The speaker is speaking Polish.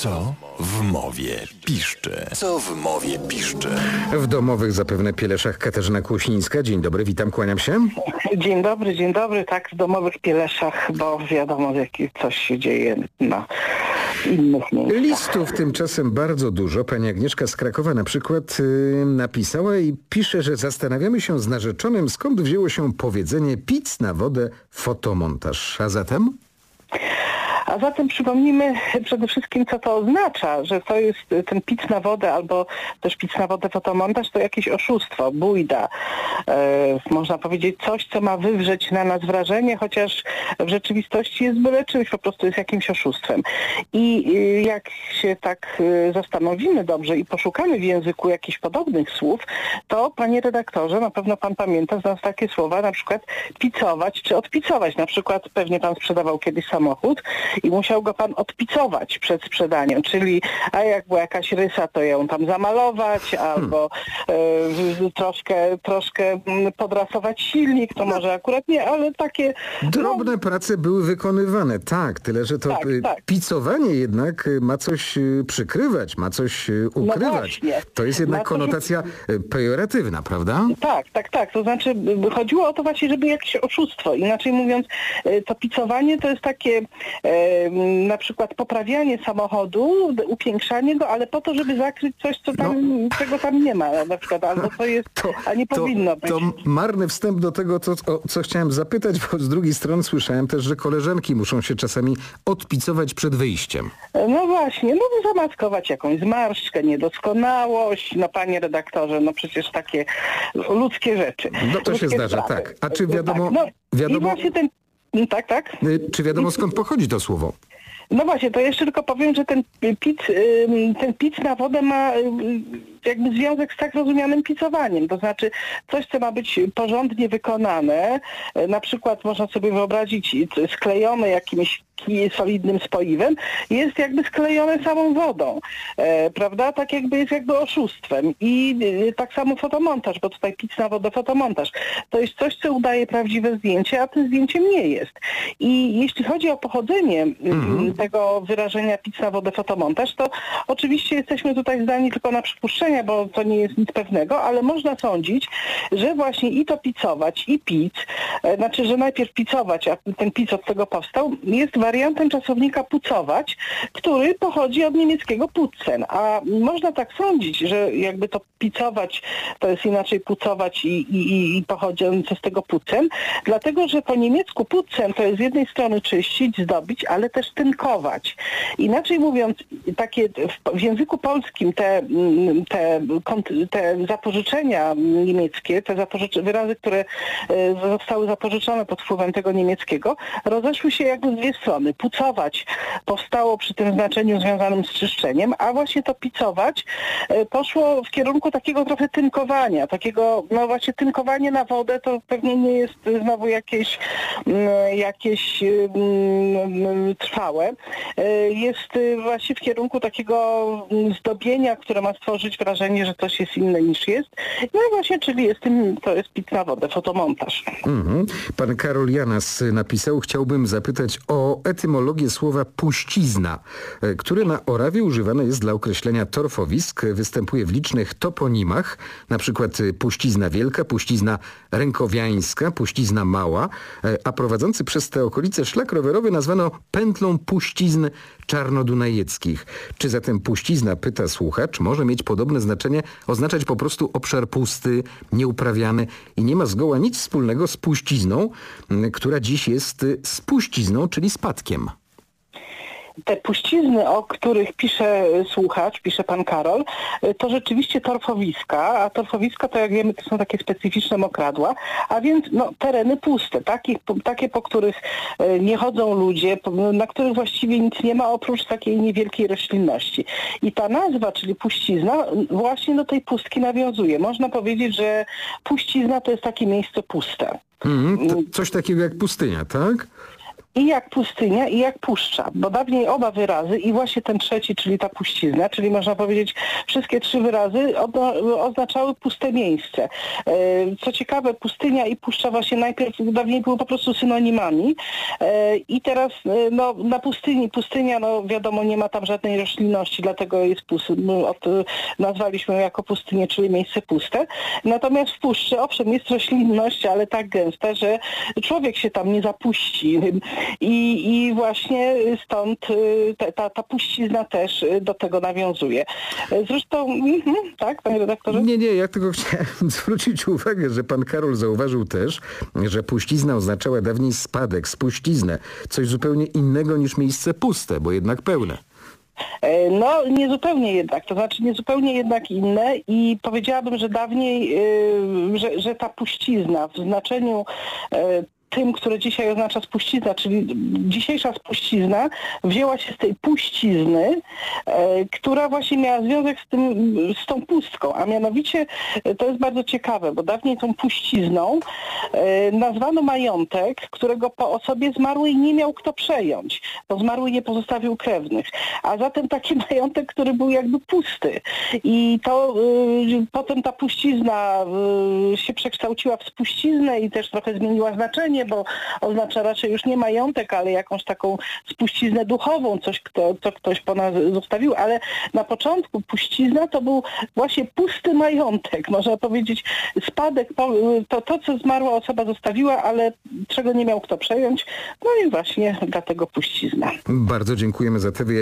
Co w mowie piszczy? Co w mowie piszczy? W domowych zapewne Pieleszach Katarzyna Kłosińska. Dzień dobry, witam, kłaniam się. Dzień dobry, dzień dobry. Tak, w domowych Pieleszach, bo wiadomo, jaki coś się dzieje na innych miejscach. Listów tymczasem bardzo dużo. Pani Agnieszka z Krakowa na przykład yy, napisała i pisze, że zastanawiamy się z narzeczonym, skąd wzięło się powiedzenie pic na wodę fotomontaż. A zatem? A zatem przypomnijmy przede wszystkim, co to oznacza, że to jest ten pic na wodę albo też pic na wodę fotomontaż, to jakieś oszustwo, bójda. E, można powiedzieć coś, co ma wywrzeć na nas wrażenie, chociaż w rzeczywistości jest byle czymś, po prostu jest jakimś oszustwem. I y, jak się tak y, zastanowimy dobrze i poszukamy w języku jakichś podobnych słów, to panie redaktorze, na pewno pan pamięta z nas takie słowa, na przykład picować czy odpicować. Na przykład pewnie pan sprzedawał kiedyś samochód i musiał go pan odpicować przed sprzedaniem, czyli a jak była jakaś rysa, to ją tam zamalować albo e, troszkę, troszkę mm, podrasować silnik, to może akurat nie, ale takie... Drobne prace były wykonywane, tak, tyle że to Tak, y, tak. picowanie jednak y, ma coś y, przykrywać, ma coś y, ukrywać. właśnie. to jest jednak konotacja y, pejoratywna, prawda? Tak, tak, tak. To znaczy y, chodziło o to właśnie, żeby jakieś oszustwo. Inaczej mówiąc, y, to picowanie to jest takie e, na przykład poprawianie samochodu, upiększanie go, ale po to, żeby zakryć coś, co tam, czego tam nie ma na przykład, albo co jest, a nie powinno być. To marny wstęp do tego, co, o, co chciałem zapytać, bo z drugiej strony słyszałem też, że koleżanki muszą się czasami odpicować przed wyjściem. No właśnie, no zamaskować jakąś zmarszczkę, niedoskonałość, no panie redaktorze, no przecież takie ludzkie rzeczy. No to się zdarza, sprawy. tak. A czy wiadomo- Tak, no, wiadomo- I właśnie ten... Tak, tak. Y, Czy wiadomo skąd pochodzi to słowo? No właśnie, to jeszcze tylko powiem, że ten pic, ten pic na wodę ma ym, jakby związek z tak rozumianym picowaniem. To znaczy coś, co ma być porządnie wykonane, e, na przykład można sobie wyobrazić sklejone jakimś ki- solidnym spoiwem, jest jakby sklejone samą wodą, e, prawda? Tak jakby jest jakby oszustwem. I y, tak samo fotomontaż, bo tutaj pic na wodę fotomontaż. To jest coś, co udaje prawdziwe zdjęcie, a tym zdjęciem nie jest. I jeśli chodzi o pochodzenie y, tego wyrażenia pic na wodę fotomontaż, to oczywiście jesteśmy tutaj zdani tylko na bo to nie jest nic pewnego, ale można sądzić, że właśnie i to picować, i pic, e, znaczy, że najpierw picować, a ten pic od tego powstał, jest wariantem czasownika pucować, który pochodzi od niemieckiego putzen, a można tak sądzić, że jakby to picować to jest inaczej pucować i, i, i- pochodzące z tego pucen, dlatego, że po niemiecku pucen to jest z jednej strony czyścić, zdobić, ale też tynkować. Inaczej mówiąc, takie w, w języku polskim te, mm, te, te zapożyczenia niemieckie, te zapożycze, wyrazy, które e, zostały zapożyczone pod wpływem tego niemieckiego, rozeszły się jakby w dwie strony. Pucować powstało przy tym znaczeniu związanym z czyszczeniem, a właśnie to picować e, poszło w kierunku takiego trochę tynkowania, takiego, no właśnie tynkowanie na wodę to pewnie nie jest znowu jakieś, mm, jakieś mm, trwałe. E, Jest właśnie w kierunku takiego mm, zdobienia, które ma stworzyć wrażenie, że coś jest inne niż jest. No i właśnie, czyli jest tym, to jest pic na wodę, fotomontaż. Mhm. Pan Karol Janas napisał, chciałbym zapytać o etymologię słowa puścizna, e, które na Orawie używane jest dla określenia torfowisk, występuje w licznych toponimach, na przykład e, puścizna wielka, puścizna rękowiańska, puścizna mała, e, a prowadzący przez te okolice szlak rowerowy nazwano pętlą puścizn czarnodunajeckich. Czy zatem puścizna, pyta słuchacz, może mieć podobne znaczenie, oznaczać po prostu obszar pusty, nieuprawiany i nie ma zgoła nic wspólnego z puścizną, m, która dziś jest y, spuścizną, czyli spadkiem. Te puścizny, o których pisze słuchacz, pisze pan Karol, to rzeczywiście torfowiska, a torfowiska to jak wiemy to są takie specyficzne mokradła, a więc no, tereny puste, takie, takie po których e, nie chodzą ludzie, na których właściwie nic nie ma oprócz takiej niewielkiej roślinności. I ta nazwa, czyli puścizna, właśnie do tej pustki nawiązuje. Można powiedzieć, że puścizna to jest takie miejsce puste. Mhm, to coś takiego jak pustynia, tak? I jak pustynia, i jak puszcza, bo dawniej oba wyrazy i właśnie ten trzeci, czyli ta puścizna, czyli można powiedzieć wszystkie trzy wyrazy oznaczały puste miejsce. E, Co ciekawe, pustynia i puszcza właśnie najpierw dawniej były po prostu synonimami e, i teraz e, no, na pustyni, pustynia, no wiadomo, nie ma tam żadnej roślinności, dlatego jest pusty, no, nazwaliśmy ją jako pustynię, czyli miejsce puste. Natomiast w puszczy, owszem, jest roślinność, ale tak gęsta, że człowiek się tam nie zapuści. I, i właśnie stąd y, ta, ta, puścizna też y, do tego nawiązuje. Zresztą, mhm, tak, panie redaktorze? Nie, nie, ja tylko chciałem zwrócić uwagę, że pan Karol zauważył też, że puścizna oznaczała dawniej spadek, spuściznę. Coś zupełnie innego niż miejsce puste, bo jednak pełne. E, No, niezupełnie jednak, to znaczy niezupełnie jednak inne i powiedziałabym, że dawniej, y, że, że ta puścizna w znaczeniu e, tym, które dzisiaj oznacza spuścizna, czyli dzisiejsza spuścizna wzięła się z tej puścizny, e, która właśnie miała związek z, tym, z tą pustką, a mianowicie e, to jest bardzo ciekawe, bo dawniej tą puścizną e, nazwano majątek, którego po osobie zmarłej nie miał kto przejąć, bo zmarły nie pozostawił krewnych, a zatem taki majątek, który był jakby pusty. I to potem ta puścizna się przekształciła w spuściznę i też trochę zmieniła znaczenie, bo oznacza raczej już nie majątek, ale jakąś taką spuściznę duchową, coś, kto, co ktoś po nas zostawił, ale na początku puścizna to był właśnie pusty majątek, można powiedzieć spadek, to, to co zmarła osoba zostawiła, ale czego nie miał kto przejąć, no i właśnie dlatego puścizna. Bardzo dziękujemy za te wyjaśnienia.